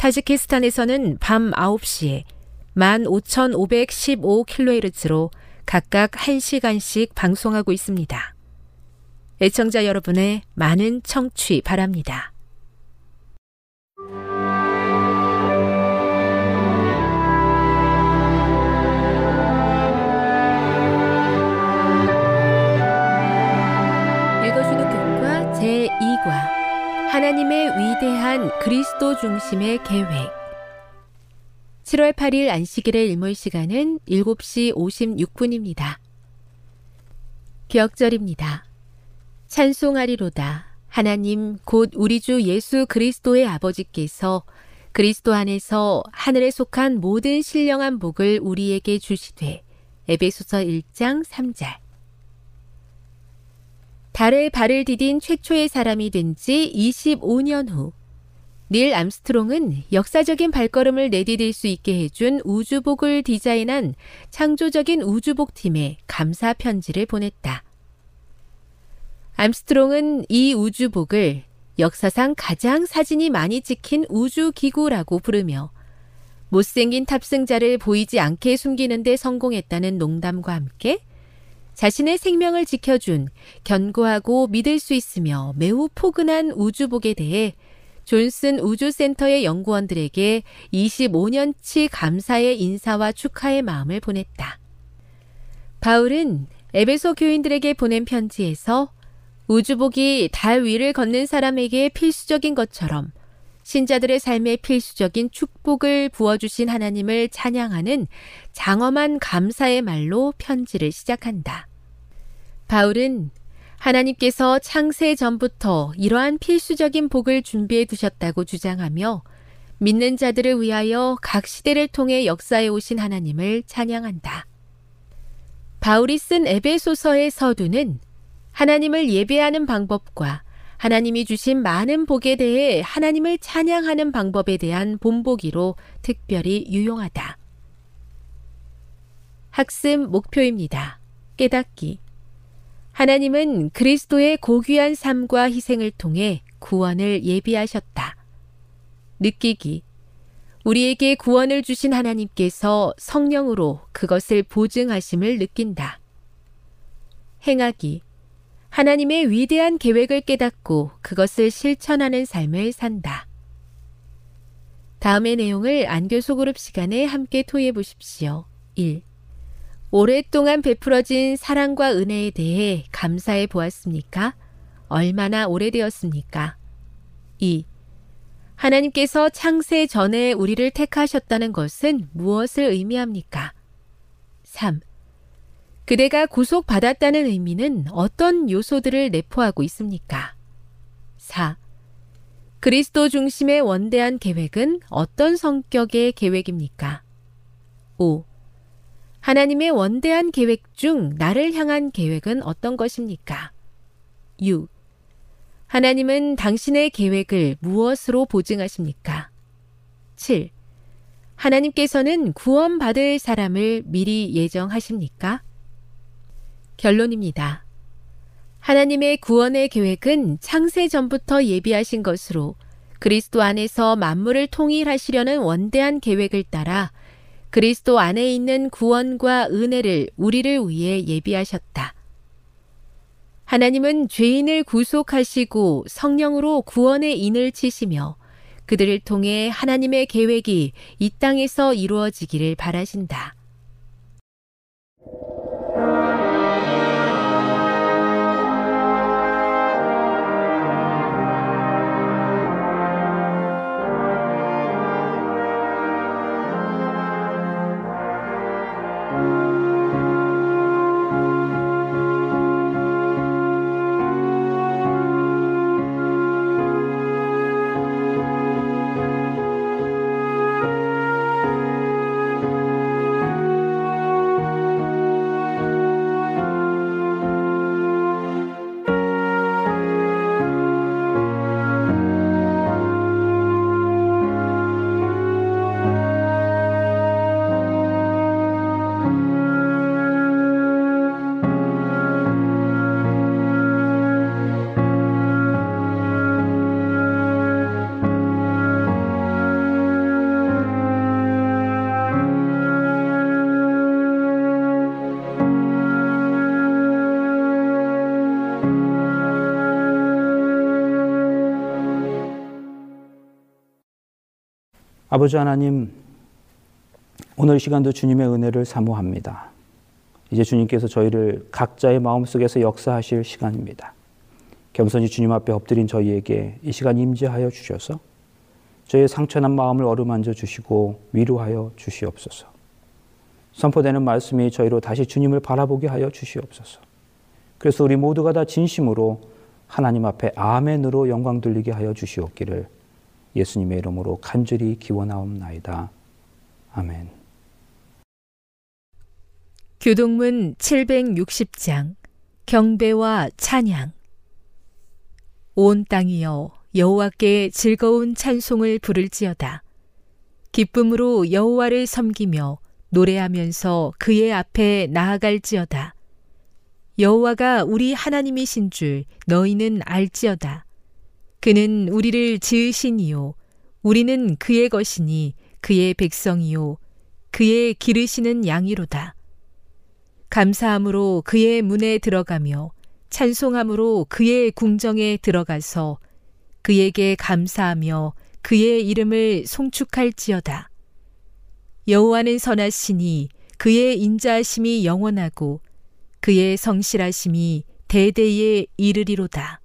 타지키스탄에서는 밤 9시에 15,515kHz로 각각 1시간씩 방송하고 있습니다. 애청자 여러분의 많은 청취 바랍니다. 읽어주는 교과 제2과 하나님의 위대한 그리스도 중심의 계획 7월 8일 안식일의 일몰 시간은 7시 56분입니다. 기억절입니다. 찬송하리로다. 하나님 곧 우리 주 예수 그리스도의 아버지께서 그리스도 안에서 하늘에 속한 모든 신령한 복을 우리에게 주시되 에베소서 1장 3절 달에 발을 디딘 최초의 사람이 된 지 25년 후, 닐 암스트롱은 역사적인 발걸음을 내디딜 수 있게 해준 우주복을 디자인한 창조적인 우주복 팀에 감사 편지를 보냈다. 암스트롱은 이 우주복을 역사상 가장 사진이 많이 찍힌 우주기구라고 부르며 못생긴 탑승자를 보이지 않게 숨기는데 성공했다는 농담과 함께 자신의 생명을 지켜준 견고하고 믿을 수 있으며 매우 포근한 우주복에 대해 존슨 우주센터의 연구원들에게 25년치 감사의 인사와 축하의 마음을 보냈다. 바울은 에베소 교인들에게 보낸 편지에서 우주복이 달 위를 걷는 사람에게 필수적인 것처럼 신자들의 삶에 필수적인 축복을 부어주신 하나님을 찬양하는 장엄한 감사의 말로 편지를 시작한다. 바울은 하나님께서 창세 전부터 이러한 필수적인 복을 준비해 두셨다고 주장하며 믿는 자들을 위하여 각 시대를 통해 역사해 오신 하나님을 찬양한다. 바울이 쓴 에베소서의 서두는 하나님을 예배하는 방법과 하나님이 주신 많은 복에 대해 하나님을 찬양하는 방법에 대한 본보기로 특별히 유용하다. 학습 목표입니다. 깨닫기. 하나님은 그리스도의 고귀한 삶과 희생을 통해 구원을 예비하셨다. 느끼기. 우리에게 구원을 주신 하나님께서 성령으로 그것을 보증하심을 느낀다. 행하기. 하나님의 위대한 계획을 깨닫고 그것을 실천하는 삶을 산다. 다음의 내용을 안교 소 그룹 시간에 함께 토의해 보십시오. 1. 오랫동안 베풀어진 사랑과 은혜에 대해 감사해 보았습니까? 얼마나 오래되었습니까? 2. 하나님께서 창세 전에 우리를 택하셨다는 것은 무엇을 의미합니까? 3. 그대가 구속받았다는 의미는 어떤 요소들을 내포하고 있습니까? 4. 그리스도 중심의 원대한 계획은 어떤 성격의 계획입니까? 5. 하나님의 원대한 계획 중 나를 향한 계획은 어떤 것입니까? 6. 하나님은 당신의 계획을 무엇으로 보증하십니까? 7. 하나님께서는 구원받을 사람을 미리 예정하십니까? 결론입니다. 하나님의 구원의 계획은 창세 전부터 예비하신 것으로 그리스도 안에서 만물을 통일하시려는 원대한 계획을 따라 그리스도 안에 있는 구원과 은혜를 우리를 위해 예비하셨다. 하나님은 죄인을 구속하시고 성령으로 구원의 인을 치시며 그들을 통해 하나님의 계획이 이 땅에서 이루어지기를 바라신다. 아버지 하나님, 오늘 시간도 주님의 은혜를 사모합니다. 이제 주님께서 저희를 각자의 마음속에서 역사하실 시간입니다. 겸손히 주님 앞에 엎드린 저희에게 이 시간 임재하여 주셔서 저희의 상처난 마음을 어루만져 주시고 위로하여 주시옵소서. 선포되는 말씀이 저희로 다시 주님을 바라보게 하여 주시옵소서. 그래서 우리 모두가 다 진심으로 하나님 앞에 아멘으로 영광 돌리게 하여 주시옵기를 예수님의 이름으로 간절히 기원하옵나이다. 아멘. 교동문 760장 경배와 찬양 온 땅이여 여호와께 즐거운 찬송을 부를지어다. 기쁨으로 여호와를 섬기며 노래하면서 그의 앞에 나아갈지어다. 여호와가 우리 하나님이신 줄 너희는 알지어다. 그는 우리를 지으시니요. 우리는 그의 것이니 그의 백성이요. 그의 기르시는 양이로다. 감사함으로 그의 문에 들어가며 찬송함으로 그의 궁정에 들어가서 그에게 감사하며 그의 이름을 송축할지어다. 여호와는 선하시니 그의 인자하심이 영원하고 그의 성실하심이 대대에 이르리로다.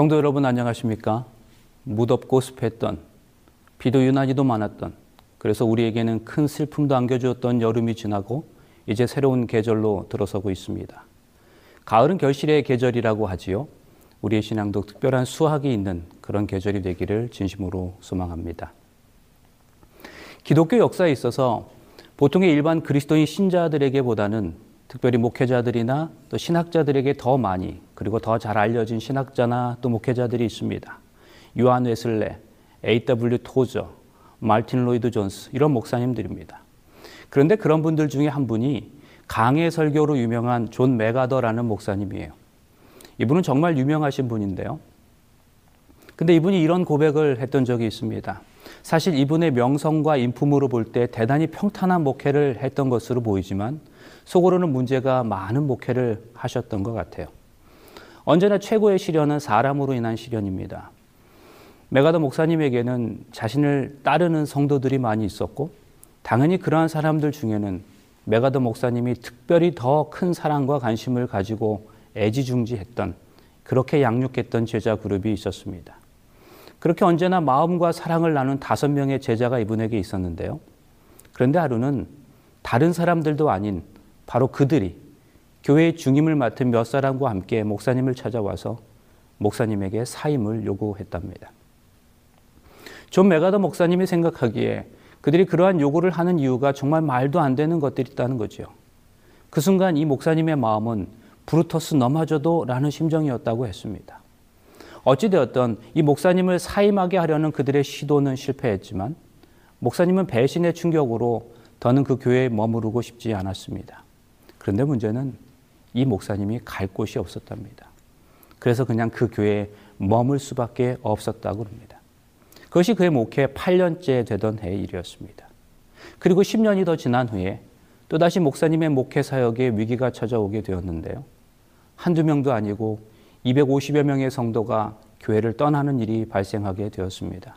성도 여러분 안녕하십니까? 무덥고 습했던 비도 유난히도 많았던 그래서 우리에게는 큰 슬픔도 안겨주었던 여름이 지나고 이제 새로운 계절로 들어서고 있습니다. 가을은 결실의 계절이라고 하지요. 우리의 신앙도 특별한 수학이 있는 그런 계절이 되기를 진심으로 소망합니다. 기독교 역사에 있어서 보통의 일반 그리스도인 신자들에게보다는 특별히 목회자들이나 또 신학자들에게 더 많이 그리고 더 잘 알려진 신학자나 또 목회자들이 있습니다. 요한 웨슬레, A.W. 토저, 말틴 로이드 존스 이런 목사님들입니다. 그런데 그런 분들 중에 한 분이 강해 설교로 유명한 존 맥아더라는 목사님이에요. 이분은 정말 유명하신 분인데요. 근데 이분이 이런 고백을 했던 적이 있습니다. 사실 이분의 명성과 인품으로 볼 때 대단히 평탄한 목회를 했던 것으로 보이지만 속으로는 문제가 많은 목회를 하셨던 것 같아요. 언제나 최고의 시련은 사람으로 인한 시련입니다. 메가더 목사님에게는 자신을 따르는 성도들이 많이 있었고, 당연히 그러한 사람들 중에는 메가더 목사님이 특별히 더 큰 사랑과 관심을 가지고 애지중지했던, 그렇게 양육했던 제자 그룹이 있었습니다. 그렇게 언제나 마음과 사랑을 나눈 다섯 명의 제자가 이분에게 있었는데요. 그런데 하루는 다른 사람들도 아닌 바로 그들이 교회의 중임을 맡은 몇 사람과 함께 목사님을 찾아와서 목사님에게 사임을 요구했답니다. 존 맥아더 목사님이 생각하기에 그들이 그러한 요구를 하는 이유가 정말 말도 안 되는 것들이 있다는 거죠. 그 순간 이 목사님의 마음은 브루터스 너마저도 라는 심정이었다고 했습니다. 어찌되었던 이 목사님을 사임하게 하려는 그들의 시도는 실패했지만 목사님은 배신의 충격으로 더는 그 교회에 머무르고 싶지 않았습니다. 그런데 문제는 이 목사님이 갈 곳이 없었답니다. 그래서 그냥 그 교회에 머물 수밖에 없었다고 합니다. 그것이 그의 목회 8년째 되던 해의 일이었습니다. 그리고 10년이 더 지난 후에 또다시 목사님의 목회 사역에 위기가 찾아오게 되었는데요. 한두 명도 아니고 250여 명의 성도가 교회를 떠나는 일이 발생하게 되었습니다.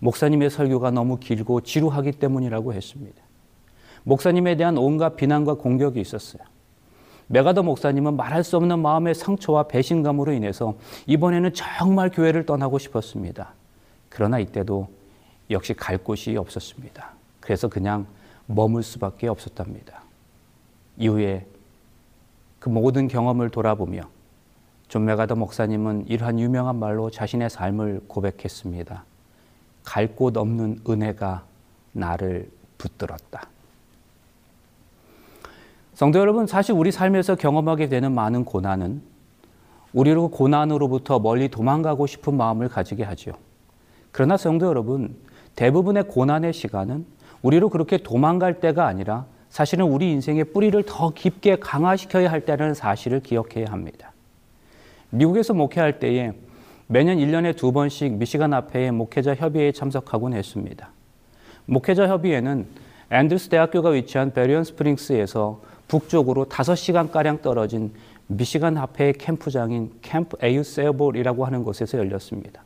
목사님의 설교가 너무 길고 지루하기 때문이라고 했습니다. 목사님에 대한 온갖 비난과 공격이 있었어요. 맥아더 목사님은 말할 수 없는 마음의 상처와 배신감으로 인해서 이번에는 정말 교회를 떠나고 싶었습니다. 그러나 이때도 역시 갈 곳이 없었습니다. 그래서 그냥 머물 수밖에 없었답니다. 이후에 그 모든 경험을 돌아보며 존 맥아더 목사님은 이러한 유명한 말로 자신의 삶을 고백했습니다. 갈 곳 없는 은혜가 나를 붙들었다. 성도 여러분, 사실 우리 삶에서 경험하게 되는 많은 고난은 우리로 고난으로부터 멀리 도망가고 싶은 마음을 가지게 하죠. 그러나 성도 여러분, 대부분의 고난의 시간은 우리로 그렇게 도망갈 때가 아니라 사실은 우리 인생의 뿌리를 더 깊게 강화시켜야 할 때라는 사실을 기억해야 합니다. 미국에서 목회할 때에 매년 1년에 두 번씩 미시간 합회 목회자 협의회에 참석하곤 했습니다. 목회자 협의회는 앤드루스 대학교가 위치한 베리언 스프링스에서 북쪽으로 5시간가량 떨어진 미시간 합회의 캠프장인 Camp Au Sable이라고 하는 곳에서 열렸습니다.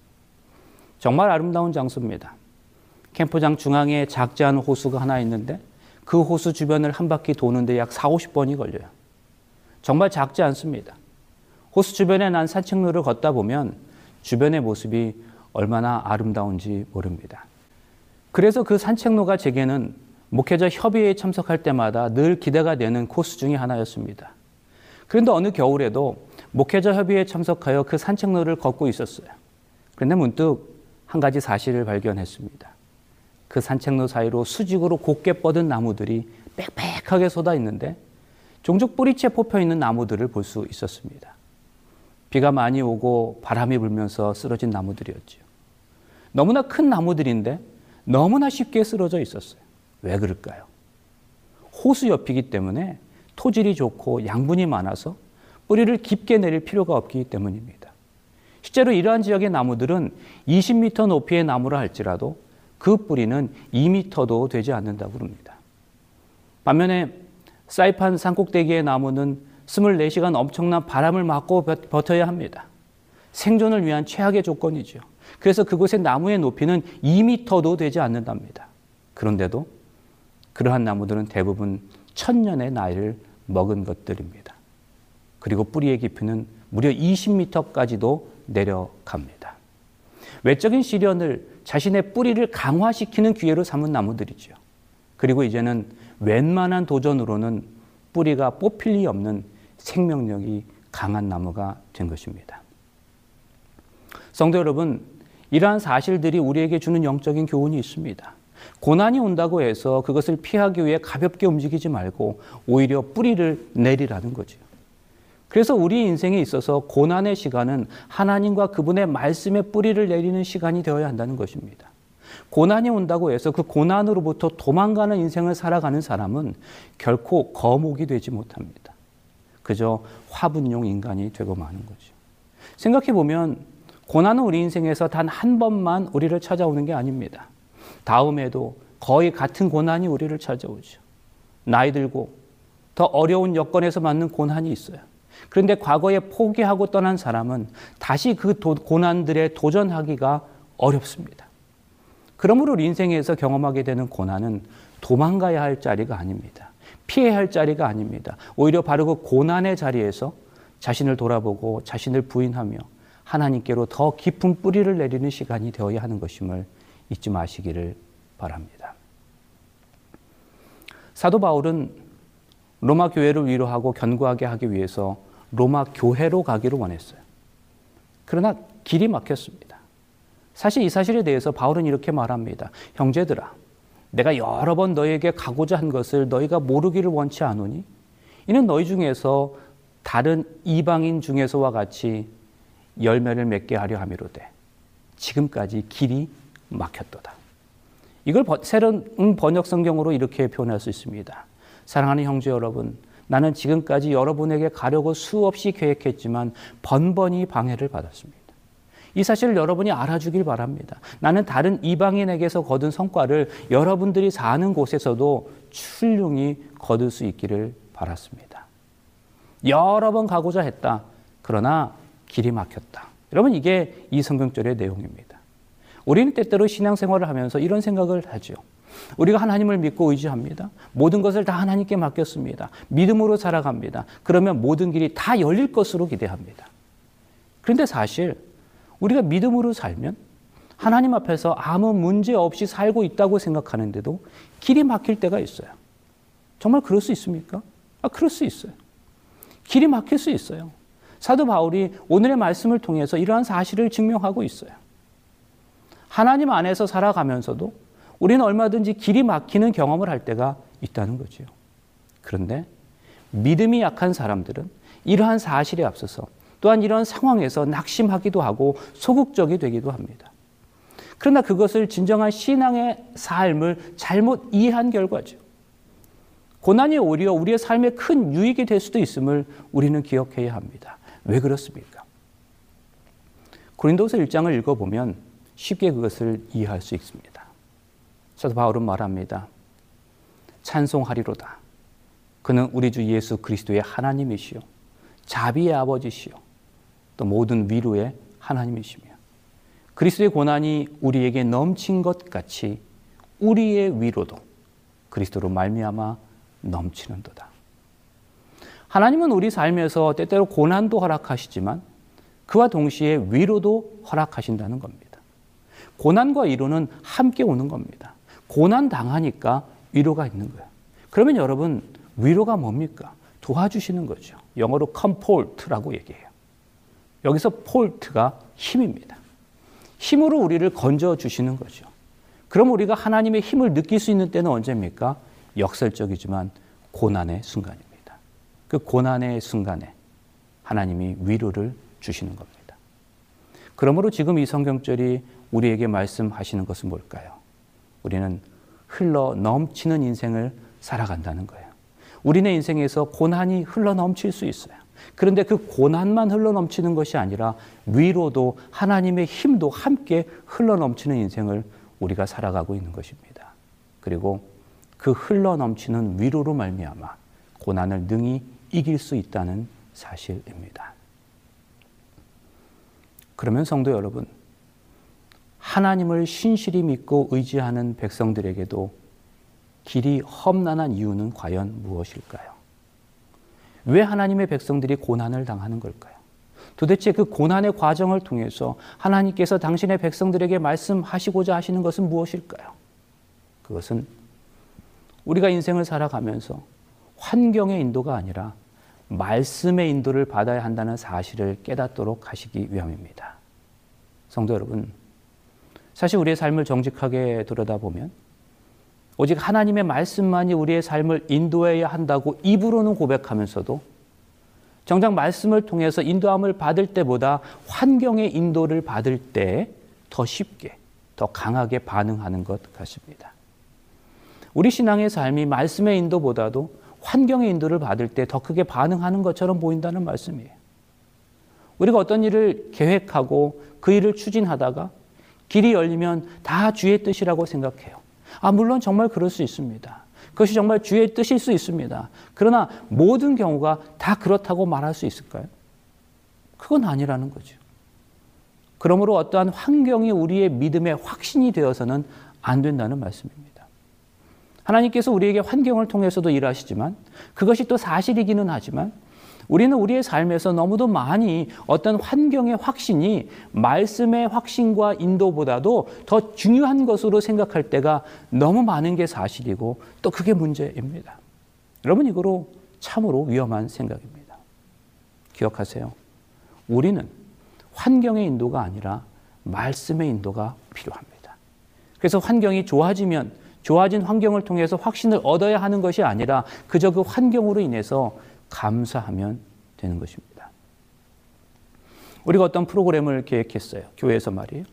정말 아름다운 장소입니다. 캠프장 중앙에 작지 않은 호수가 하나 있는데 그 호수 주변을 한 바퀴 도는데 약 4, 50분이 걸려요. 정말 작지 않습니다. 호수 주변에 난 산책로를 걷다 보면 주변의 모습이 얼마나 아름다운지 모릅니다. 그래서 그 산책로가 제게는 목회자 협의회에 참석할 때마다 늘 기대가 되는 코스 중의 하나였습니다. 그런데 어느 겨울에도 목회자 협의회에 참석하여 그 산책로를 걷고 있었어요. 그런데 문득 한 가지 사실을 발견했습니다. 그 산책로 사이로 수직으로 곱게 뻗은 나무들이 빽빽하게 쏟아 있는데 종종 뿌리채 뽑혀 있는 나무들을 볼 수 있었습니다. 비가 많이 오고 바람이 불면서 쓰러진 나무들이었죠. 너무나 큰 나무들인데 너무나 쉽게 쓰러져 있었어요. 왜 그럴까요? 호수 옆이기 때문에 토질이 좋고 양분이 많아서 뿌리를 깊게 내릴 필요가 없기 때문입니다. 실제로 이러한 지역의 나무들은 20m 높이의 나무라 할지라도 그 뿌리는 2m도 되지 않는다고 합니다. 반면에 사이판 산꼭대기의 나무는 24시간 엄청난 바람을 맞고 버텨야 합니다. 생존을 위한 최악의 조건이죠. 그래서 그곳의 나무의 높이는 2m도 되지 않는답니다. 그런데도 그러한 나무들은 대부분 천년의 나이를 먹은 것들입니다. 그리고 뿌리의 깊이는 무려 20m까지도 내려갑니다. 외적인 시련을 자신의 뿌리를 강화시키는 기회로 삼은 나무들이죠. 그리고 이제는 웬만한 도전으로는 뿌리가 뽑힐 리 없는 생명력이 강한 나무가 된 것입니다. 성도 여러분, 이러한 사실들이 우리에게 주는 영적인 교훈이 있습니다. 고난이 온다고 해서 그것을 피하기 위해 가볍게 움직이지 말고 오히려 뿌리를 내리라는 거죠. 그래서 우리 인생에 있어서 고난의 시간은 하나님과 그분의 말씀의 뿌리를 내리는 시간이 되어야 한다는 것입니다. 고난이 온다고 해서 그 고난으로부터 도망가는 인생을 살아가는 사람은 결코 거목이 되지 못합니다. 그저 화분용 인간이 되고 마는 거죠. 생각해 보면 고난은 우리 인생에서 단 한 번만 우리를 찾아오는 게 아닙니다. 다음에도 거의 같은 고난이 우리를 찾아오죠. 나이 들고 더 어려운 여건에서 맞는 고난이 있어요. 그런데 과거에 포기하고 떠난 사람은 다시 그 도, 고난들에 도전하기가 어렵습니다. 그러므로 인생에서 경험하게 되는 고난은 도망가야 할 자리가 아닙니다. 피해야 할 자리가 아닙니다. 오히려 바로 그 고난의 자리에서 자신을 돌아보고 자신을 부인하며 하나님께로 더 깊은 뿌리를 내리는 시간이 되어야 하는 것임을 잊지 마시기를 바랍니다. 사도 바울은 로마 교회를 위로하고 견고하게 하기 위해서 로마 교회로 가기를 원했어요. 그러나 길이 막혔습니다. 사실 이 사실에 대해서 바울은 이렇게 말합니다. 형제들아, 내가 여러 번 너에게 가고자 한 것을 너희가 모르기를 원치 않으니 이는 너희 중에서 다른 이방인 중에서와 같이 열매를 맺게 하려 함이로되 지금까지 길이 막혔도다. 이걸 새로운 번역 성경으로 이렇게 표현할 수 있습니다. 사랑하는 형제 여러분, 나는 지금까지 여러분에게 가려고 수없이 계획했지만 번번이 방해를 받았습니다. 이 사실을 여러분이 알아주길 바랍니다. 나는 다른 이방인에게서 거둔 성과를 여러분들이 사는 곳에서도 출중히 거둘 수 있기를 바랐습니다. 여러 번 가고자 했다. 그러나 길이 막혔다. 여러분, 이게 이 성경절의 내용입니다. 우리는 때때로 신앙생활을 하면서 이런 생각을 하죠. 우리가 하나님을 믿고 의지합니다. 모든 것을 다 하나님께 맡겼습니다. 믿음으로 살아갑니다. 그러면 모든 길이 다 열릴 것으로 기대합니다. 그런데 사실 우리가 믿음으로 살면 하나님 앞에서 아무 문제 없이 살고 있다고 생각하는데도 길이 막힐 때가 있어요. 정말 그럴 수 있습니까? 아, 그럴 수 있어요. 길이 막힐 수 있어요. 사도 바울이 오늘의 말씀을 통해서 이러한 사실을 증명하고 있어요. 하나님 안에서 살아가면서도 우리는 얼마든지 길이 막히는 경험을 할 때가 있다는 거죠. 그런데 믿음이 약한 사람들은 이러한 사실에 앞서서 또한 이런 상황에서 낙심하기도 하고 소극적이 되기도 합니다. 그러나 그것을 진정한 신앙의 삶을 잘못 이해한 결과죠. 고난이 오히려 우리의 삶에 큰 유익이 될 수도 있음을 우리는 기억해야 합니다. 왜 그렇습니까? 고린도서 1장을 읽어보면 쉽게 그것을 이해할 수 있습니다. 사도 바울은 말합니다. 찬송하리로다. 그는 우리 주 예수 그리스도의 하나님이시요. 자비의 아버지시요. 또 모든 위로의 하나님이시며. 그리스도의 고난이 우리에게 넘친 것 같이 우리의 위로도 그리스도로 말미암아 넘치는도다. 하나님은 우리 삶에서 때때로 고난도 허락하시지만 그와 동시에 위로도 허락하신다는 겁니다. 고난과 위로는 함께 오는 겁니다. 고난 당하니까 위로가 있는 거예요. 그러면 여러분 위로가 뭡니까? 도와주시는 거죠. 영어로 comfort라고 얘기해요. 여기서 폴트가 힘입니다. 힘으로 우리를 건져 주시는 거죠. 그럼 우리가 하나님의 힘을 느낄 수 있는 때는 언제입니까? 역설적이지만 고난의 순간입니다. 그 고난의 순간에 하나님이 위로를 주시는 겁니다. 그러므로 지금 이 성경절이 우리에게 말씀하시는 것은 뭘까요? 우리는 흘러 넘치는 인생을 살아간다는 거예요. 우리네 인생에서 고난이 흘러 넘칠 수 있어요. 그런데 그 고난만 흘러 넘치는 것이 아니라 위로도 하나님의 힘도 함께 흘러 넘치는 인생을 우리가 살아가고 있는 것입니다. 그리고 그 흘러 넘치는 위로로 말미암아 고난을 능히 이길 수 있다는 사실입니다. 그러면 성도 여러분, 하나님을 신실히 믿고 의지하는 백성들에게도 길이 험난한 이유는 과연 무엇일까요? 왜 하나님의 백성들이 고난을 당하는 걸까요? 도대체 그 고난의 과정을 통해서 하나님께서 당신의 백성들에게 말씀하시고자 하시는 것은 무엇일까요? 그것은 우리가 인생을 살아가면서 환경의 인도가 아니라 말씀의 인도를 받아야 한다는 사실을 깨닫도록 하시기 위함입니다. 성도 여러분, 사실 우리의 삶을 정직하게 들여다보면 오직 하나님의 말씀만이 우리의 삶을 인도해야 한다고 입으로는 고백하면서도 정작 말씀을 통해서 인도함을 받을 때보다 환경의 인도를 받을 때 더 쉽게, 더 강하게 반응하는 것 같습니다. 우리 신앙의 삶이 말씀의 인도보다도 환경의 인도를 받을 때 더 크게 반응하는 것처럼 보인다는 말씀이에요. 우리가 어떤 일을 계획하고 그 일을 추진하다가 길이 열리면 다 주의 뜻이라고 생각해요. 아, 물론 정말 그럴 수 있습니다. 그것이 정말 주의 뜻일 수 있습니다. 그러나 모든 경우가 다 그렇다고 말할 수 있을까요? 그건 아니라는 거죠. 그러므로 어떠한 환경이 우리의 믿음의 확신이 되어서는 안 된다는 말씀입니다. 하나님께서 우리에게 환경을 통해서도 일하시지만 그것이 또 사실이기는 하지만 우리는 우리의 삶에서 너무도 많이 어떤 환경의 확신이 말씀의 확신과 인도보다도 더 중요한 것으로 생각할 때가 너무 많은 게 사실이고 또 그게 문제입니다. 여러분 이거로 참으로 위험한 생각입니다. 기억하세요. 우리는 환경의 인도가 아니라 말씀의 인도가 필요합니다. 그래서 환경이 좋아지면 좋아진 환경을 통해서 확신을 얻어야 하는 것이 아니라 그저 그 환경으로 인해서 감사하면 되는 것입니다. 우리가 어떤 프로그램을 계획했어요. 교회에서 말이에요.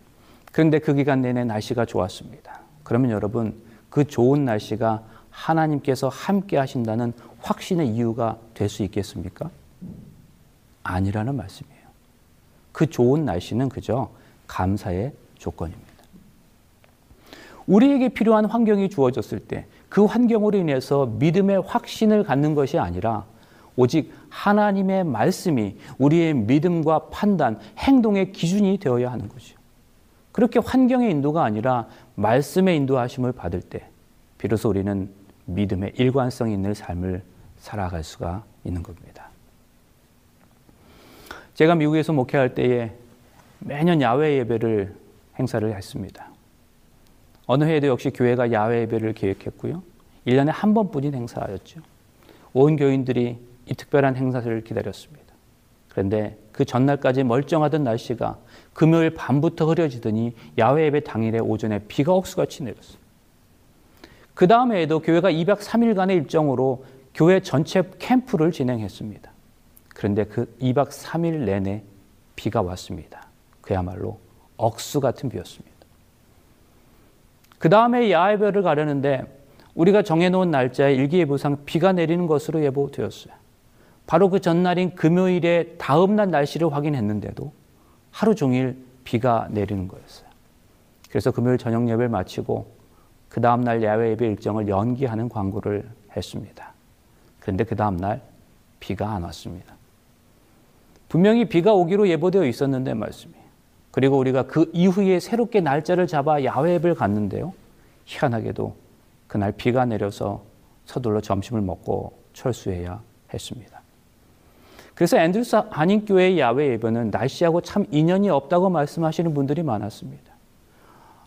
그런데 그 기간 내내 날씨가 좋았습니다. 그러면 여러분, 그 좋은 날씨가 하나님께서 함께 하신다는 확신의 이유가 될 수 있겠습니까? 아니라는 말씀이에요. 그 좋은 날씨는 그저 감사의 조건입니다. 우리에게 필요한 환경이 주어졌을 때 그 환경으로 인해서 믿음의 확신을 갖는 것이 아니라 오직 하나님의 말씀이 우리의 믿음과 판단, 행동의 기준이 되어야 하는 거죠. 그렇게 환경의 인도가 아니라 말씀의 인도하심을 받을 때 비로소 우리는 믿음의 일관성 있는 삶을 살아갈 수가 있는 겁니다. 제가 미국에서 목회할 때에 매년 야외 예배를 행사를 했습니다. 어느 해에도 역시 교회가 야외 예배를 계획했고요. 1년에 한 번뿐인 행사였죠. 온 교인들이 이 특별한 행사를 기다렸습니다. 그런데 그 전날까지 멀쩡하던 날씨가 금요일 밤부터 흐려지더니 야외 예배 당일에 오전에 비가 억수같이 내렸어요. 그 다음 해에도 교회가 203일간의 일정으로 교회 전체 캠프를 진행했습니다. 그런데 그 2박 3일 내내 비가 왔습니다. 그야말로 억수 같은 비였습니다. 그 다음에 야외별을 가려는데 우리가 정해놓은 날짜에 일기예보상 비가 내리는 것으로 예보되었어요. 바로 그 전날인 금요일에 다음날 날씨를 확인했는데도 하루 종일 비가 내리는 거였어요. 그래서 금요일 저녁 예배를 마치고 그 다음날 야외 예배 일정을 연기하는 광고를 했습니다. 그런데 그 다음날 비가 안 왔습니다. 분명히 비가 오기로 예보되어 있었는데 말씀이 그리고 우리가 그 이후에 새롭게 날짜를 잡아 야외 예배를 갔는데요. 희한하게도 그날 비가 내려서 서둘러 점심을 먹고 철수해야 했습니다. 그래서 앤드루스 한인교회의 야외 예배는 날씨하고 참 인연이 없다고 말씀하시는 분들이 많았습니다.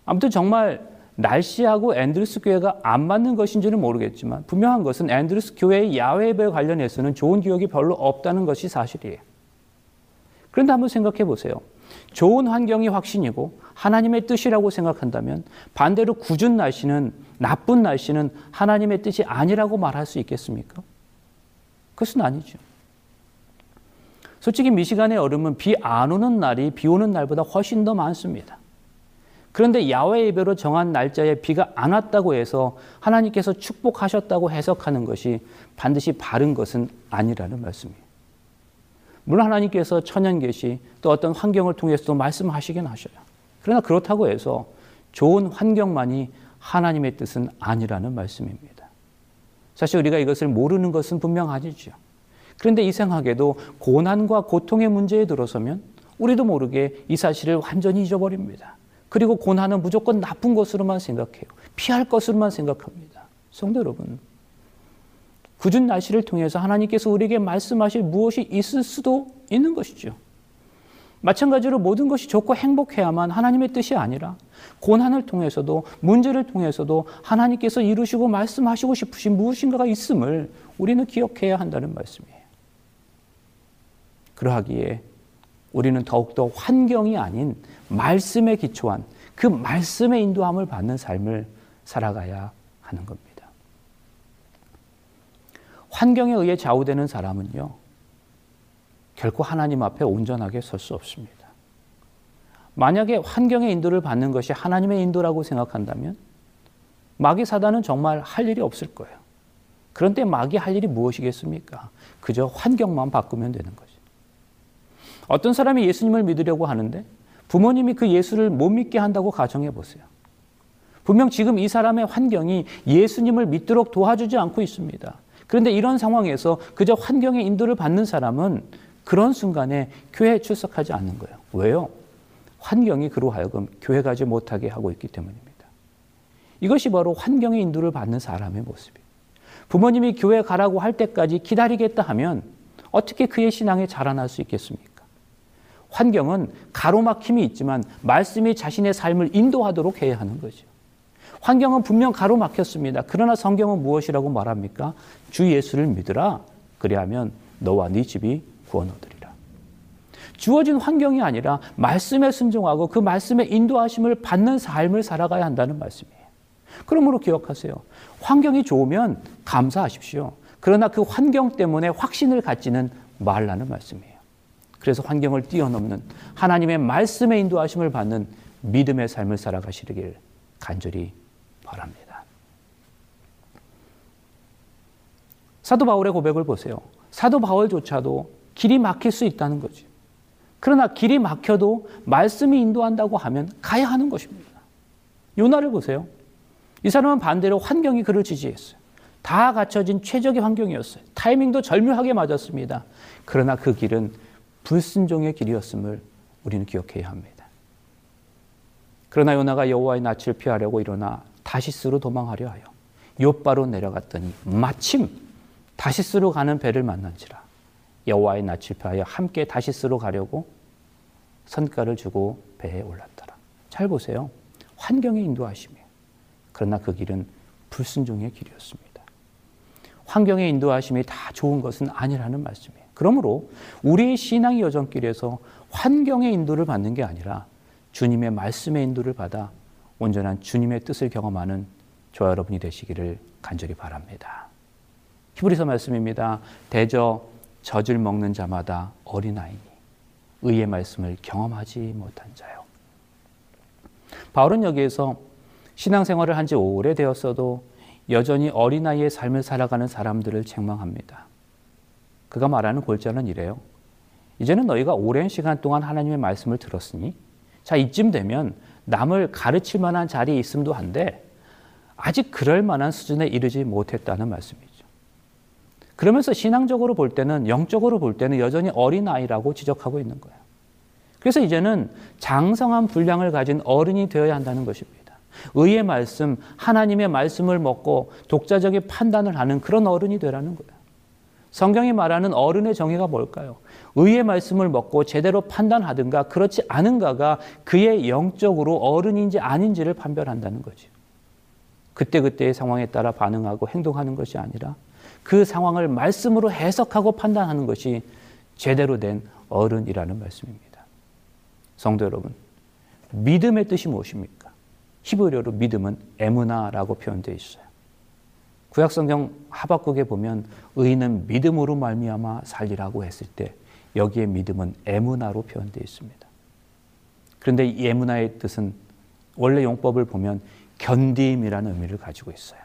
아무튼 정말 날씨하고 앤드루스 교회가 안 맞는 것인지는 모르겠지만 분명한 것은 앤드루스 교회의 야외 예배 관련해서는 좋은 기억이 별로 없다는 것이 사실이에요. 그런데 한번 생각해 보세요. 좋은 환경이 확신이고 하나님의 뜻이라고 생각한다면 반대로 굳은 날씨는 나쁜 날씨는 하나님의 뜻이 아니라고 말할 수 있겠습니까? 그것은 아니죠. 솔직히 미시간의 얼음은 비 안 오는 날이 비 오는 날보다 훨씬 더 많습니다. 그런데 야외 예배로 정한 날짜에 비가 안 왔다고 해서 하나님께서 축복하셨다고 해석하는 것이 반드시 바른 것은 아니라는 말씀이에요. 물론 하나님께서 천연 계시 또 어떤 환경을 통해서도 말씀하시긴 하셔요. 그러나 그렇다고 해서 좋은 환경만이 하나님의 뜻은 아니라는 말씀입니다. 사실 우리가 이것을 모르는 것은 분명하지죠. 그런데 이상하게도 고난과 고통의 문제에 들어서면 우리도 모르게 이 사실을 완전히 잊어버립니다. 그리고 고난은 무조건 나쁜 것으로만 생각해요. 피할 것으로만 생각합니다. 성도 여러분, 굳은 날씨를 통해서 하나님께서 우리에게 말씀하실 무엇이 있을 수도 있는 것이죠. 마찬가지로 모든 것이 좋고 행복해야만 하나님의 뜻이 아니라 고난을 통해서도 문제를 통해서도 하나님께서 이루시고 말씀하시고 싶으신 무엇인가가 있음을 우리는 기억해야 한다는 말씀이에요. 그러하기에 우리는 더욱더 환경이 아닌 말씀에 기초한 그 말씀의 인도함을 받는 삶을 살아가야 하는 겁니다. 환경에 의해 좌우되는 사람은요, 결코 하나님 앞에 온전하게 설 수 없습니다. 만약에 환경의 인도를 받는 것이 하나님의 인도라고 생각한다면 마귀 사단은 정말 할 일이 없을 거예요. 그런데 마귀 할 일이 무엇이겠습니까? 그저 환경만 바꾸면 되는 거죠. 어떤 사람이 예수님을 믿으려고 하는데 부모님이 그 예수를 못 믿게 한다고 가정해 보세요. 분명 지금 이 사람의 환경이 예수님을 믿도록 도와주지 않고 있습니다. 그런데 이런 상황에서 그저 환경의 인도를 받는 사람은 그런 순간에 교회에 출석하지 않는 거예요. 왜요? 환경이 그로 하여금 교회 가지 못하게 하고 있기 때문입니다. 이것이 바로 환경의 인도를 받는 사람의 모습이에요. 부모님이 교회 가라고 할 때까지 기다리겠다 하면 어떻게 그의 신앙에 자라날 수 있겠습니까? 환경은 가로막힘이 있지만 말씀이 자신의 삶을 인도하도록 해야 하는 거죠. 환경은 분명 가로막혔습니다. 그러나 성경은 무엇이라고 말합니까? 주 예수를 믿으라. 그리하면 너와 네 집이 구원 얻으리라. 주어진 환경이 아니라 말씀에 순종하고 그 말씀의 인도하심을 받는 삶을 살아가야 한다는 말씀이에요. 그러므로 기억하세요. 환경이 좋으면 감사하십시오. 그러나 그 환경 때문에 확신을 갖지는 말라는 말씀이에요. 그래서 환경을 뛰어넘는 하나님의 말씀의 인도하심을 받는 믿음의 삶을 살아가시길 간절히 바랍니다. 사도 바울의 고백을 보세요. 사도 바울조차도 길이 막힐 수 있다는 거지. 그러나 길이 막혀도 말씀이 인도한다고 하면 가야 하는 것입니다. 요나를 보세요. 이 사람은 반대로 환경이 그를 지지했어요. 다 갖춰진 최적의 환경이었어요. 타이밍도 절묘하게 맞았습니다. 그러나 그 길은 불순종의 길이었음을 우리는 기억해야 합니다. 그러나 요나가 여호와의 낯을 피하려고 일어나 다시스로 도망하려 하여 요바로 내려갔더니 마침 다시스로 가는 배를 만난지라 여호와의 낯을 피하여 함께 다시스로 가려고 선가를 주고 배에 올랐더라. 잘 보세요. 환경의 인도하심이에요. 그러나 그 길은 불순종의 길이었습니다. 환경의 인도하심이 다 좋은 것은 아니라는 말씀이에요. 그러므로 우리의 신앙의 여정길에서 환경의 인도를 받는 게 아니라 주님의 말씀의 인도를 받아 온전한 주님의 뜻을 경험하는 저와 여러분이 되시기를 간절히 바랍니다. 히브리서 말씀입니다. 대저 젖을 먹는 자마다 어린아이니 의의 말씀을 경험하지 못한 자요. 바울은 여기에서 신앙생활을 한 지 오래되었어도 여전히 어린아이의 삶을 살아가는 사람들을 책망합니다. 그가 말하는 골자는 이래요. 이제는 너희가 오랜 시간 동안 하나님의 말씀을 들었으니 자 이쯤 되면 남을 가르칠 만한 자리에 있음도 한데 아직 그럴 만한 수준에 이르지 못했다는 말씀이죠. 그러면서 신앙적으로 볼 때는 영적으로 볼 때는 여전히 어린 아이라고 지적하고 있는 거예요. 그래서 이제는 장성한 분량을 가진 어른이 되어야 한다는 것입니다. 의의 말씀, 하나님의 말씀을 먹고 독자적인 판단을 하는 그런 어른이 되라는 거예요. 성경이 말하는 어른의 정의가 뭘까요? 의의 말씀을 먹고 제대로 판단하든가 그렇지 않은가가 그의 영적으로 어른인지 아닌지를 판별한다는 거죠. 그때그때의 상황에 따라 반응하고 행동하는 것이 아니라 그 상황을 말씀으로 해석하고 판단하는 것이 제대로 된 어른이라는 말씀입니다. 성도 여러분, 믿음의 뜻이 무엇입니까? 히브리어로 믿음은 에무나라고 표현되어 있어요. 구약성경 하박국에 보면 의인은 믿음으로 말미암아 살리라고 했을 때 여기에 믿음은 에무나로 표현되어 있습니다. 그런데 이 에무나의 뜻은 원래 용법을 보면 견딤이라는 의미를 가지고 있어요.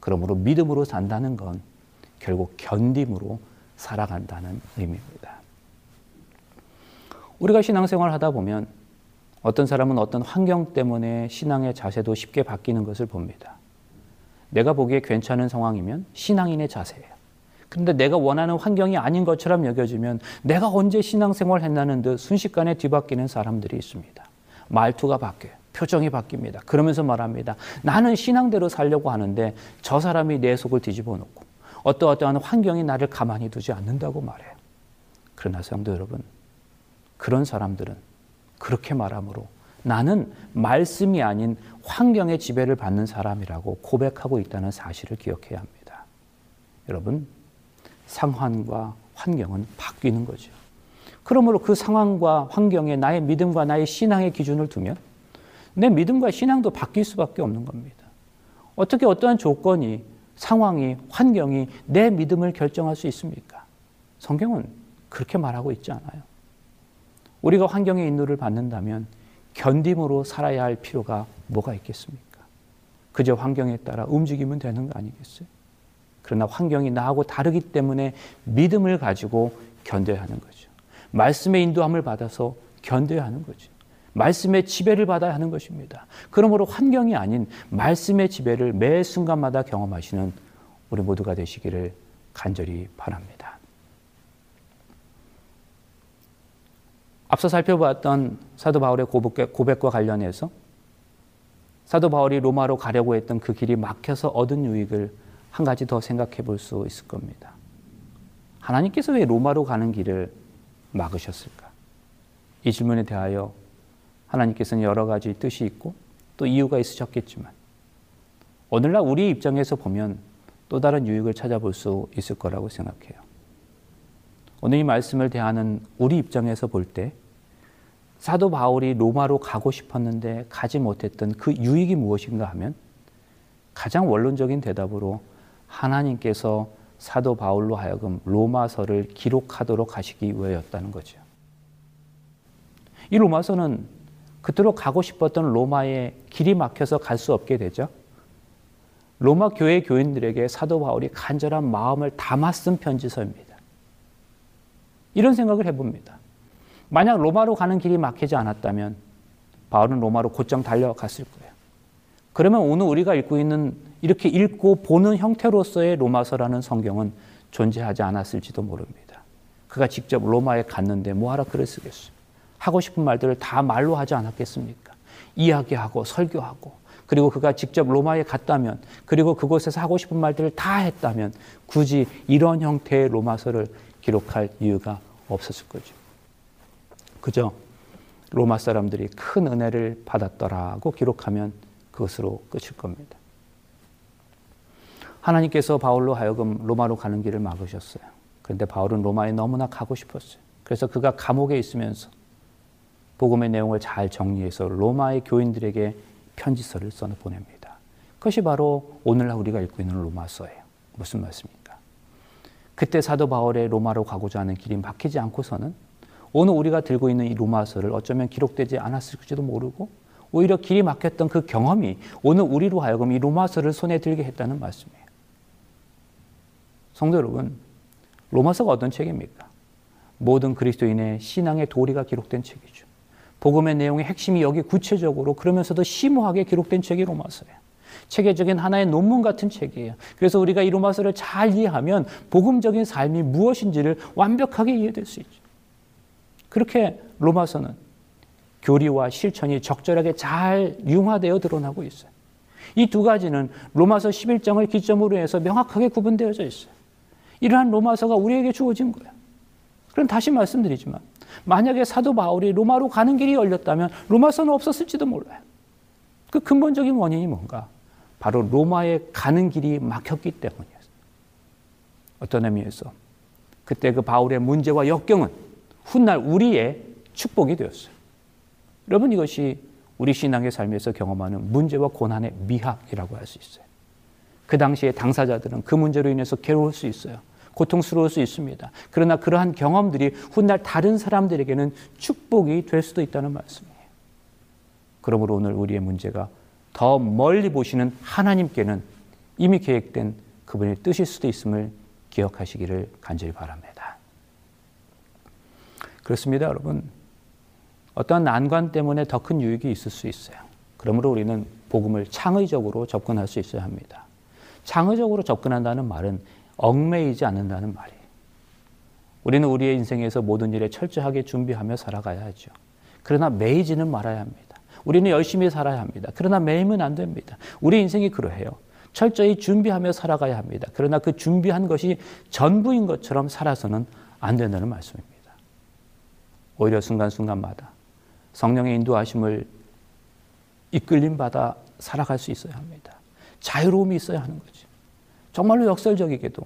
그러므로 믿음으로 산다는 건 결국 견딤으로 살아간다는 의미입니다. 우리가 신앙생활 하다 보면 어떤 사람은 어떤 환경 때문에 신앙의 자세도 쉽게 바뀌는 것을 봅니다. 내가 보기에 괜찮은 상황이면 신앙인의 자세예요. 그런데 내가 원하는 환경이 아닌 것처럼 여겨지면 내가 언제 신앙생활 했나는 듯 순식간에 뒤바뀌는 사람들이 있습니다. 말투가 바뀌어요. 표정이 바뀝니다. 그러면서 말합니다. 나는 신앙대로 살려고 하는데 저 사람이 내 속을 뒤집어 놓고 어떠어떠한 환경이 나를 가만히 두지 않는다고 말해요. 그러나 성도 여러분, 그런 사람들은 그렇게 말하므로 나는 말씀이 아닌 환경의 지배를 받는 사람이라고 고백하고 있다는 사실을 기억해야 합니다. 여러분, 상황과 환경은 바뀌는 거죠. 그러므로 그 상황과 환경에 나의 믿음과 나의 신앙의 기준을 두면 내 믿음과 신앙도 바뀔 수밖에 없는 겁니다. 어떻게 어떠한 조건이, 상황이, 환경이 내 믿음을 결정할 수 있습니까? 성경은 그렇게 말하고 있지 않아요. 우리가 환경의 인도를 받는다면 견딤으로 살아야 할 필요가 뭐가 있겠습니까? 그저 환경에 따라 움직이면 되는 거 아니겠어요? 그러나 환경이 나하고 다르기 때문에 믿음을 가지고 견뎌야 하는 거죠. 말씀의 인도함을 받아서 견뎌야 하는 거죠. 말씀의 지배를 받아야 하는 것입니다. 그러므로 환경이 아닌 말씀의 지배를 매 순간마다 경험하시는 우리 모두가 되시기를 간절히 바랍니다. 앞서 살펴보았던 사도 바울의 고백과 관련해서 사도 바울이 로마로 가려고 했던 그 길이 막혀서 얻은 유익을 한 가지 더 생각해 볼 수 있을 겁니다. 하나님께서 왜 로마로 가는 길을 막으셨을까? 이 질문에 대하여 하나님께서는 여러 가지 뜻이 있고 또 이유가 있으셨겠지만 오늘날 우리 입장에서 보면 또 다른 유익을 찾아볼 수 있을 거라고 생각해요. 오늘 이 말씀을 대하는 우리 입장에서 볼 때 사도 바울이 로마로 가고 싶었는데 가지 못했던 그 유익이 무엇인가 하면 가장 원론적인 대답으로 하나님께서 사도 바울로 하여금 로마서를 기록하도록 하시기 위하였다는 거죠. 이 로마서는 그토록 가고 싶었던 로마에 길이 막혀서 갈 수 없게 되죠. 로마 교회 교인들에게 사도 바울이 간절한 마음을 담아 쓴 편지서입니다. 이런 생각을 해봅니다. 만약 로마로 가는 길이 막히지 않았다면 바울은 로마로 곧장 달려갔을 거예요. 그러면 오늘 우리가 읽고 있는 이렇게 읽고 보는 형태로서의 로마서라는 성경은 존재하지 않았을지도 모릅니다. 그가 직접 로마에 갔는데 뭐하러 글을 쓰겠어요? 하고 싶은 말들을 다 말로 하지 않았겠습니까? 이야기하고 설교하고 그리고 그가 직접 로마에 갔다면 그리고 그곳에서 하고 싶은 말들을 다 했다면 굳이 이런 형태의 로마서를 기록할 이유가 없었을 거죠. 그죠? 로마 사람들이 큰 은혜를 받았더라고 기록하면 그것으로 끝일 겁니다. 하나님께서 바울로 하여금 로마로 가는 길을 막으셨어요. 그런데 바울은 로마에 너무나 가고 싶었어요. 그래서 그가 감옥에 있으면서 복음의 내용을 잘 정리해서 로마의 교인들에게 편지서를 써 보냅니다. 그것이 바로 오늘날 우리가 읽고 있는 로마서예요. 무슨 말씀입니까? 그때 사도 바울의 로마로 가고자 하는 길이 막히지 않고서는 오늘 우리가 들고 있는 이 로마서를 어쩌면 기록되지 않았을지도 모르고 오히려 길이 막혔던 그 경험이 오늘 우리로 하여금 이 로마서를 손에 들게 했다는 말씀이에요. 성도 여러분, 로마서가 어떤 책입니까? 모든 그리스도인의 신앙의 도리가 기록된 책이죠. 복음의 내용의 핵심이 여기 구체적으로 그러면서도 심오하게 기록된 책이 로마서예요. 체계적인 하나의 논문 같은 책이에요. 그래서 우리가 이 로마서를 잘 이해하면 복음적인 삶이 무엇인지를 완벽하게 이해될 수 있죠. 그렇게 로마서는 교리와 실천이 적절하게 잘 융화되어 드러나고 있어요. 이 두 가지는 로마서 11장을 기점으로 해서 명확하게 구분되어져 있어요. 이러한 로마서가 우리에게 주어진 거예요. 그럼 다시 말씀드리지만 만약에 사도 바울이 로마로 가는 길이 열렸다면 로마서는 없었을지도 몰라요. 그 근본적인 원인이 뭔가? 바로 로마에 가는 길이 막혔기 때문이었어요. 어떤 의미에서 그때 그 바울의 문제와 역경은 훗날 우리의 축복이 되었어요. 여러분 이것이 우리 신앙의 삶에서 경험하는 문제와 고난의 미학이라고 할 수 있어요. 그 당시에 당사자들은 그 문제로 인해서 괴로울 수 있어요. 고통스러울 수 있습니다. 그러나 그러한 경험들이 훗날 다른 사람들에게는 축복이 될 수도 있다는 말씀이에요. 그러므로 오늘 우리의 문제가 더 멀리 보시는 하나님께는 이미 계획된 그분의 뜻일 수도 있음을 기억하시기를 간절히 바랍니다. 그렇습니다, 여러분. 어떤 난관 때문에 더 큰 유익이 있을 수 있어요. 그러므로 우리는 복음을 창의적으로 접근할 수 있어야 합니다. 창의적으로 접근한다는 말은 얽매이지 않는다는 말이에요. 우리는 우리의 인생에서 모든 일에 철저하게 준비하며 살아가야 하죠. 그러나 매이지는 말아야 합니다. 우리는 열심히 살아야 합니다. 그러나 매이면 안 됩니다. 우리 인생이 그러해요. 철저히 준비하며 살아가야 합니다. 그러나 그 준비한 것이 전부인 것처럼 살아서는 안 된다는 말씀입니다. 오히려 순간순간마다 성령의 인도하심을 이끌림 받아 살아갈 수 있어야 합니다. 자유로움이 있어야 하는 거죠. 정말로 역설적이게도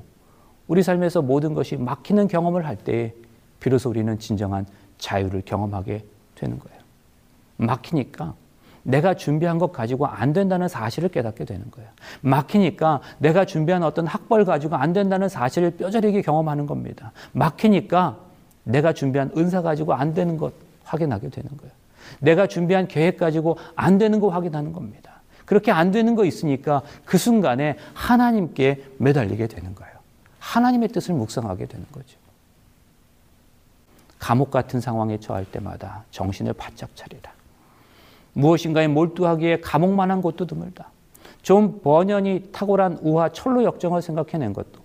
우리 삶에서 모든 것이 막히는 경험을 할때 비로소 우리는 진정한 자유를 경험하게 되는 거예요. 막히니까 내가 준비한 것 가지고 안 된다는 사실을 깨닫게 되는 거예요. 막히니까 내가 준비한 어떤 학벌 가지고 안 된다는 사실을 뼈저리게 경험하는 겁니다. 막히니까 내가 준비한 은사 가지고 안 되는 것 확인하게 되는 거예요. 내가 준비한 계획 가지고 안 되는 거 확인하는 겁니다. 그렇게 안 되는 거 있으니까 그 순간에 하나님께 매달리게 되는 거예요. 하나님의 뜻을 묵상하게 되는 거죠. 감옥 같은 상황에 처할 때마다 정신을 바짝 차리라. 무엇인가에 몰두하기에 감옥만한 곳도 드물다. 좀 번연히 탁월한 우화 철로 역정을 생각해낸 것도,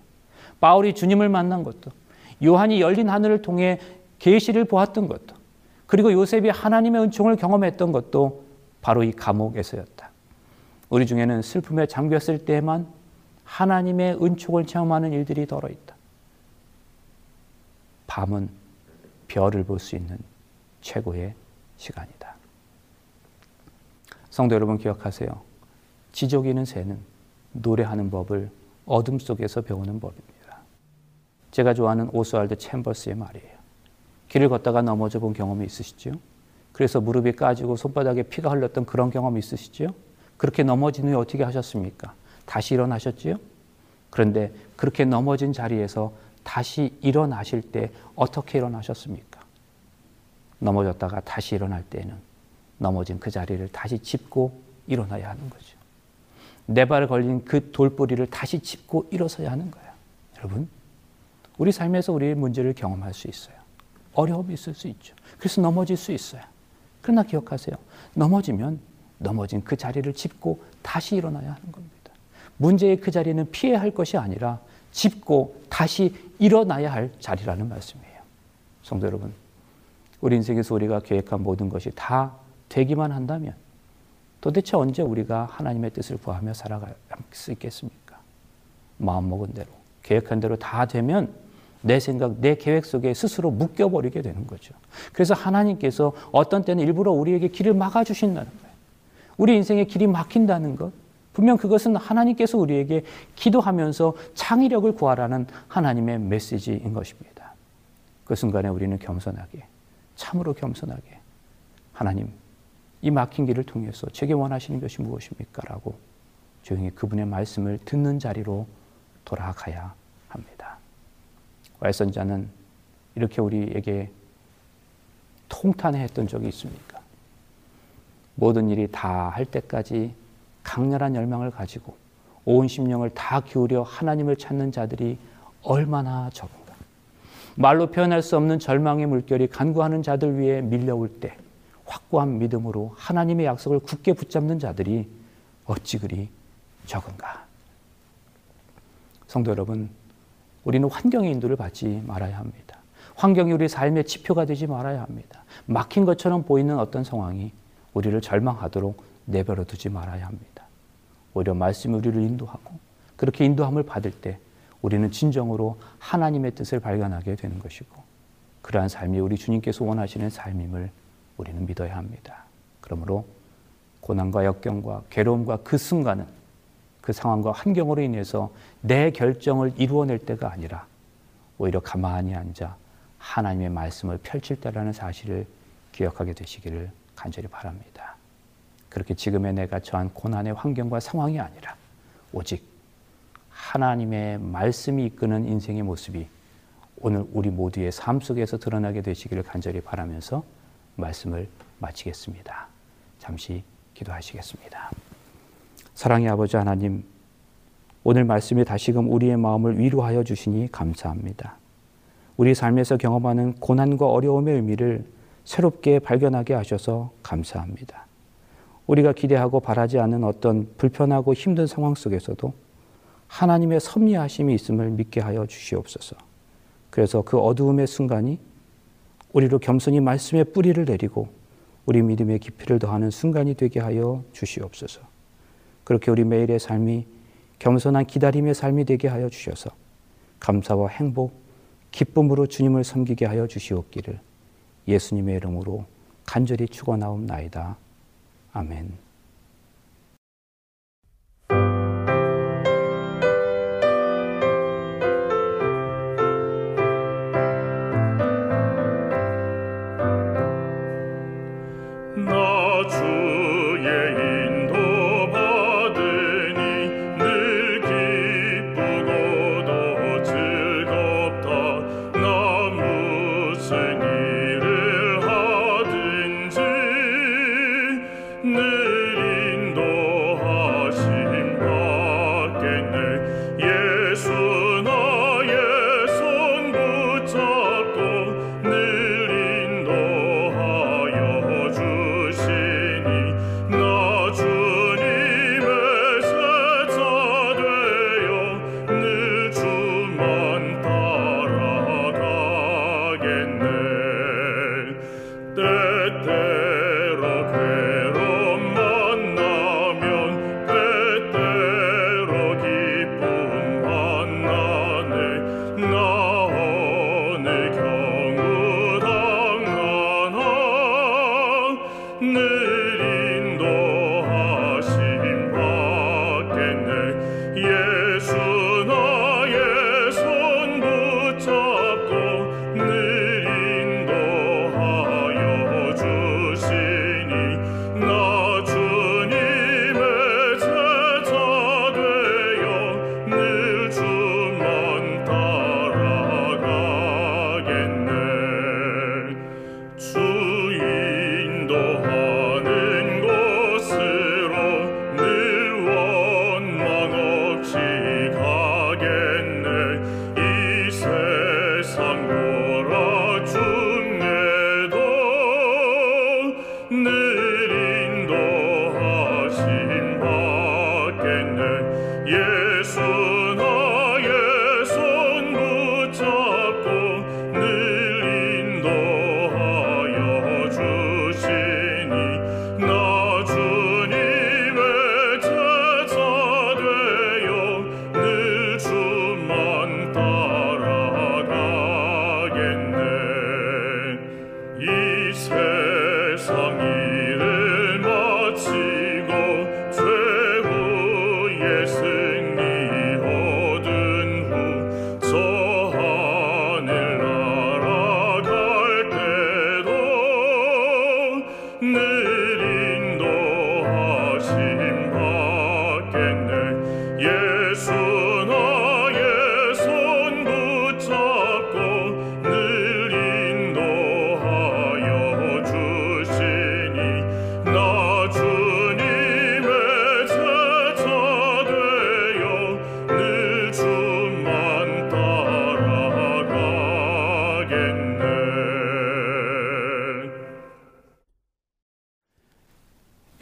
바울이 주님을 만난 것도, 요한이 열린 하늘을 통해 계시를 보았던 것도, 그리고 요셉이 하나님의 은총을 경험했던 것도 바로 이 감옥에서였다. 우리 중에는 슬픔에 잠겼을 때만 하나님의 은총을 체험하는 일들이 덜어 있다. 밤은 별을 볼 수 있는 최고의 시간이다. 성도 여러분 기억하세요. 지저귀는 새는 노래하는 법을 어둠 속에서 배우는 법입니다. 제가 좋아하는 오스왈드 챔버스의 말이에요. 길을 걷다가 넘어져 본 경험이 있으시죠? 그래서 무릎이 까지고 손바닥에 피가 흘렀던 그런 경험 있으시죠? 그렇게 넘어진 후에 어떻게 하셨습니까? 다시 일어나셨지요? 그런데 그렇게 넘어진 자리에서 다시 일어나실 때 어떻게 일어나셨습니까? 넘어졌다가 다시 일어날 때는 넘어진 그 자리를 다시 짚고 일어나야 하는 거죠. 내 발에 걸린 그 돌뿌리를 다시 짚고 일어서야 하는 거예요. 여러분, 우리 삶에서 우리의 문제를 경험할 수 있어요. 어려움이 있을 수 있죠. 그래서 넘어질 수 있어요. 그러나 기억하세요. 넘어지면 넘어진 그 자리를 짚고 다시 일어나야 하는 겁니다. 문제의 그 자리는 피해야 할 것이 아니라 짚고 다시 일어나야 할 자리라는 말씀이에요. 성도 여러분, 우리 인생에서 우리가 계획한 모든 것이 다 되기만 한다면 도대체 언제 우리가 하나님의 뜻을 구하며 살아갈 수 있겠습니까? 마음먹은 대로, 계획한 대로 다 되면 내 생각, 내 계획 속에 스스로 묶여버리게 되는 거죠. 그래서 하나님께서 어떤 때는 일부러 우리에게 길을 막아주신다는 거예요. 우리 인생에 길이 막힌다는 것. 분명 그것은 하나님께서 우리에게 기도하면서 창의력을 구하라는 하나님의 메시지인 것입니다. 그 순간에 우리는 겸손하게, 참으로 겸손하게, 하나님, 이 막힌 길을 통해서 제게 원하시는 것이 무엇입니까? 라고 조용히 그분의 말씀을 듣는 자리로 돌아가야. 와이선자는 이렇게 우리에게 통탄했던 적이 있습니까? 모든 일이 다 할 때까지 강렬한 열망을 가지고 온 심령을 다 기울여 하나님을 찾는 자들이 얼마나 적은가. 말로 표현할 수 없는 절망의 물결이 간구하는 자들 위에 밀려올 때 확고한 믿음으로 하나님의 약속을 굳게 붙잡는 자들이 어찌 그리 적은가. 성도 여러분, 우리는 환경의 인도를 받지 말아야 합니다. 환경이 우리 삶의 지표가 되지 말아야 합니다. 막힌 것처럼 보이는 어떤 상황이 우리를 절망하도록 내버려 두지 말아야 합니다. 오히려 말씀이 우리를 인도하고 그렇게 인도함을 받을 때 우리는 진정으로 하나님의 뜻을 발견하게 되는 것이고 그러한 삶이 우리 주님께서 원하시는 삶임을 우리는 믿어야 합니다. 그러므로 고난과 역경과 괴로움과 그 순간은 그 상황과 환경으로 인해서 내 결정을 이루어낼 때가 아니라 오히려 가만히 앉아 하나님의 말씀을 펼칠 때라는 사실을 기억하게 되시기를 간절히 바랍니다. 그렇게 지금의 내가 처한 고난의 환경과 상황이 아니라 오직 하나님의 말씀이 이끄는 인생의 모습이 오늘 우리 모두의 삶 속에서 드러나게 되시기를 간절히 바라면서 말씀을 마치겠습니다. 잠시 기도하시겠습니다. 사랑의 아버지 하나님, 오늘 말씀이 다시금 우리의 마음을 위로하여 주시니 감사합니다. 우리 삶에서 경험하는 고난과 어려움의 의미를 새롭게 발견하게 하셔서 감사합니다. 우리가 기대하고 바라지 않는 어떤 불편하고 힘든 상황 속에서도 하나님의 섭리하심이 있음을 믿게 하여 주시옵소서. 그래서 그 어두움의 순간이 우리로 겸손히 말씀의 뿌리를 내리고 우리 믿음의 깊이를 더하는 순간이 되게 하여 주시옵소서. 그렇게 우리 매일의 삶이 겸손한 기다림의 삶이 되게 하여 주셔서 감사와 행복, 기쁨으로 주님을 섬기게 하여 주시옵기를 예수님의 이름으로 간절히 축원하옵나이다. 아멘.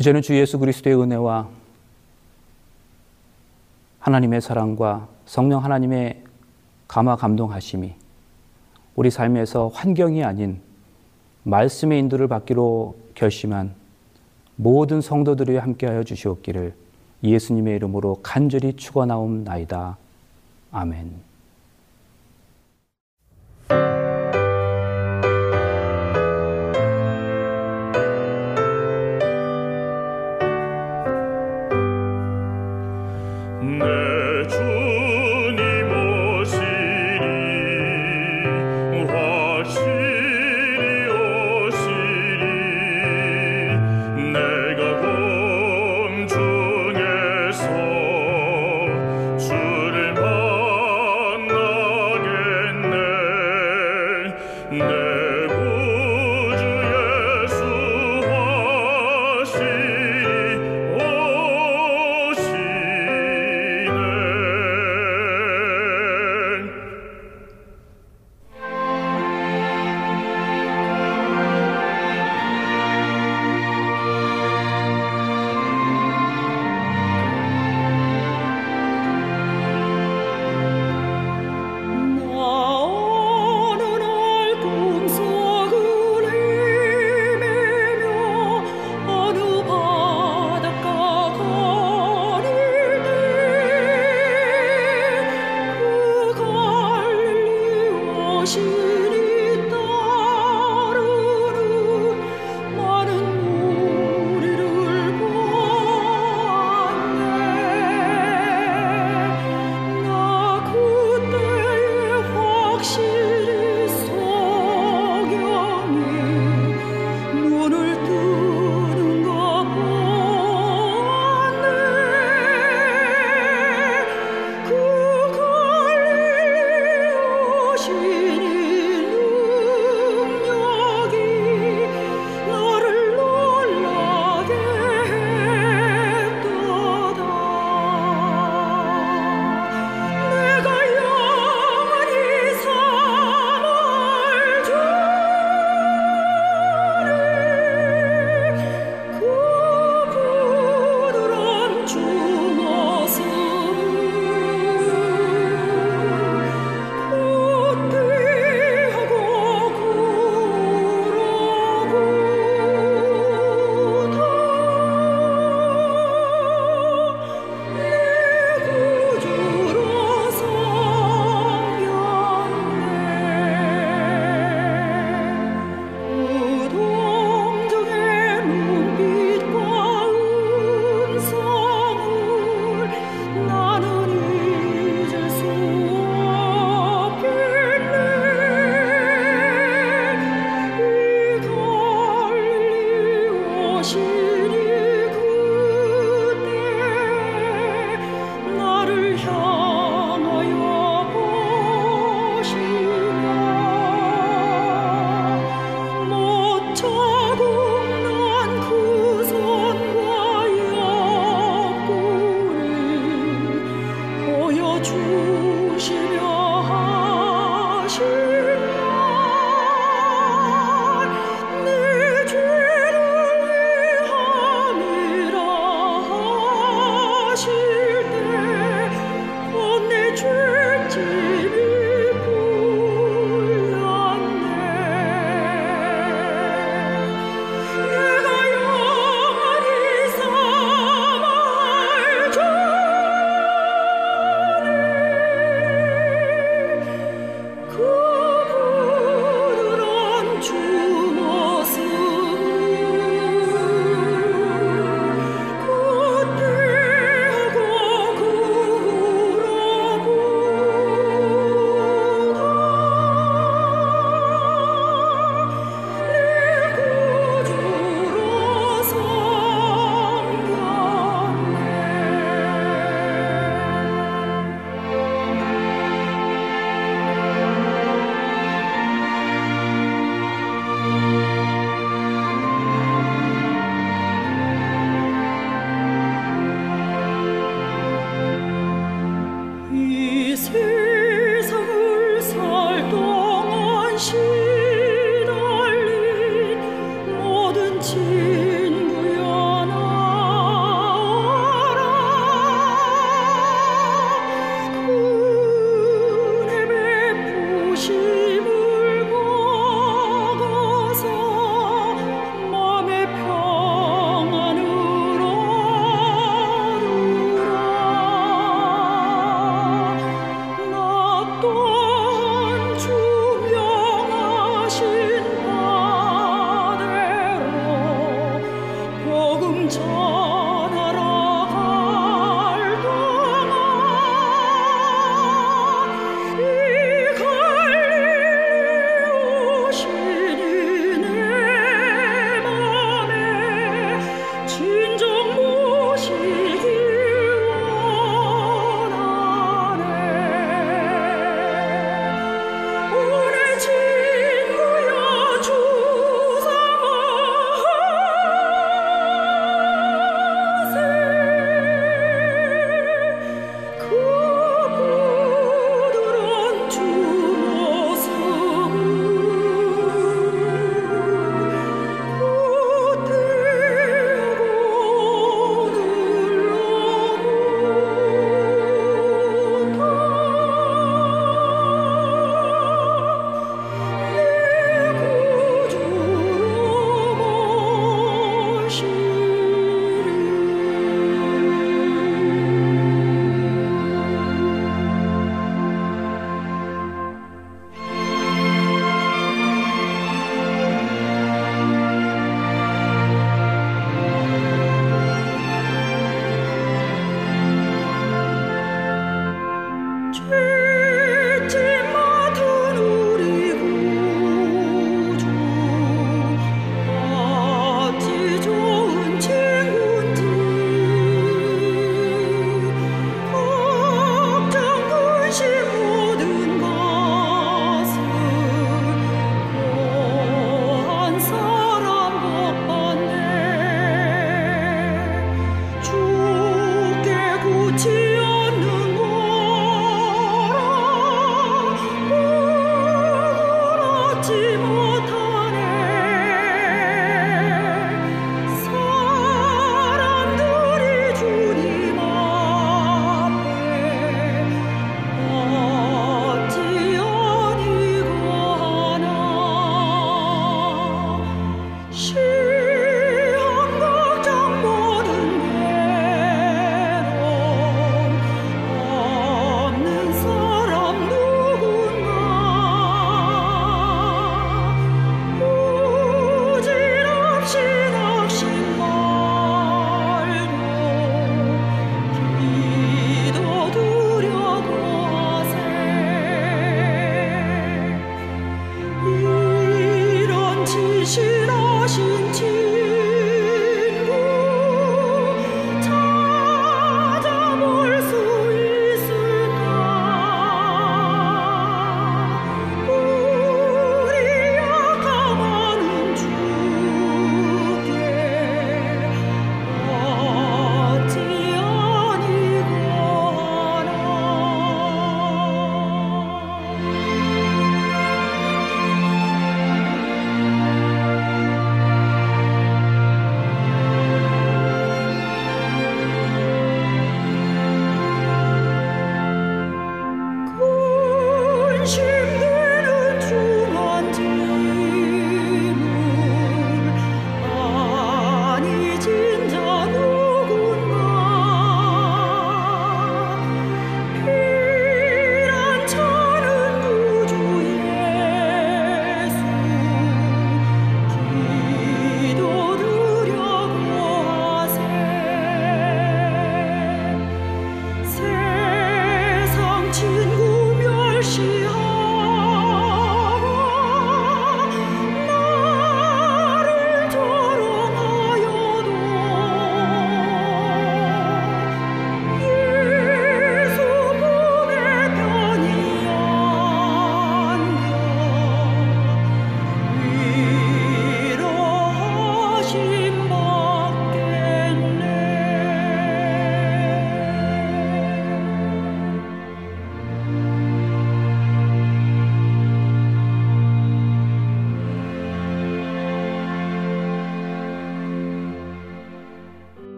이제는 주 예수 그리스도의 은혜와 하나님의 사랑과 성령 하나님의 감화 감동하심이 우리 삶에서 환경이 아닌 말씀의 인도를 받기로 결심한 모든 성도들이 함께하여 주시옵기를 예수님의 이름으로 간절히 축원하옵나이다. 아멘.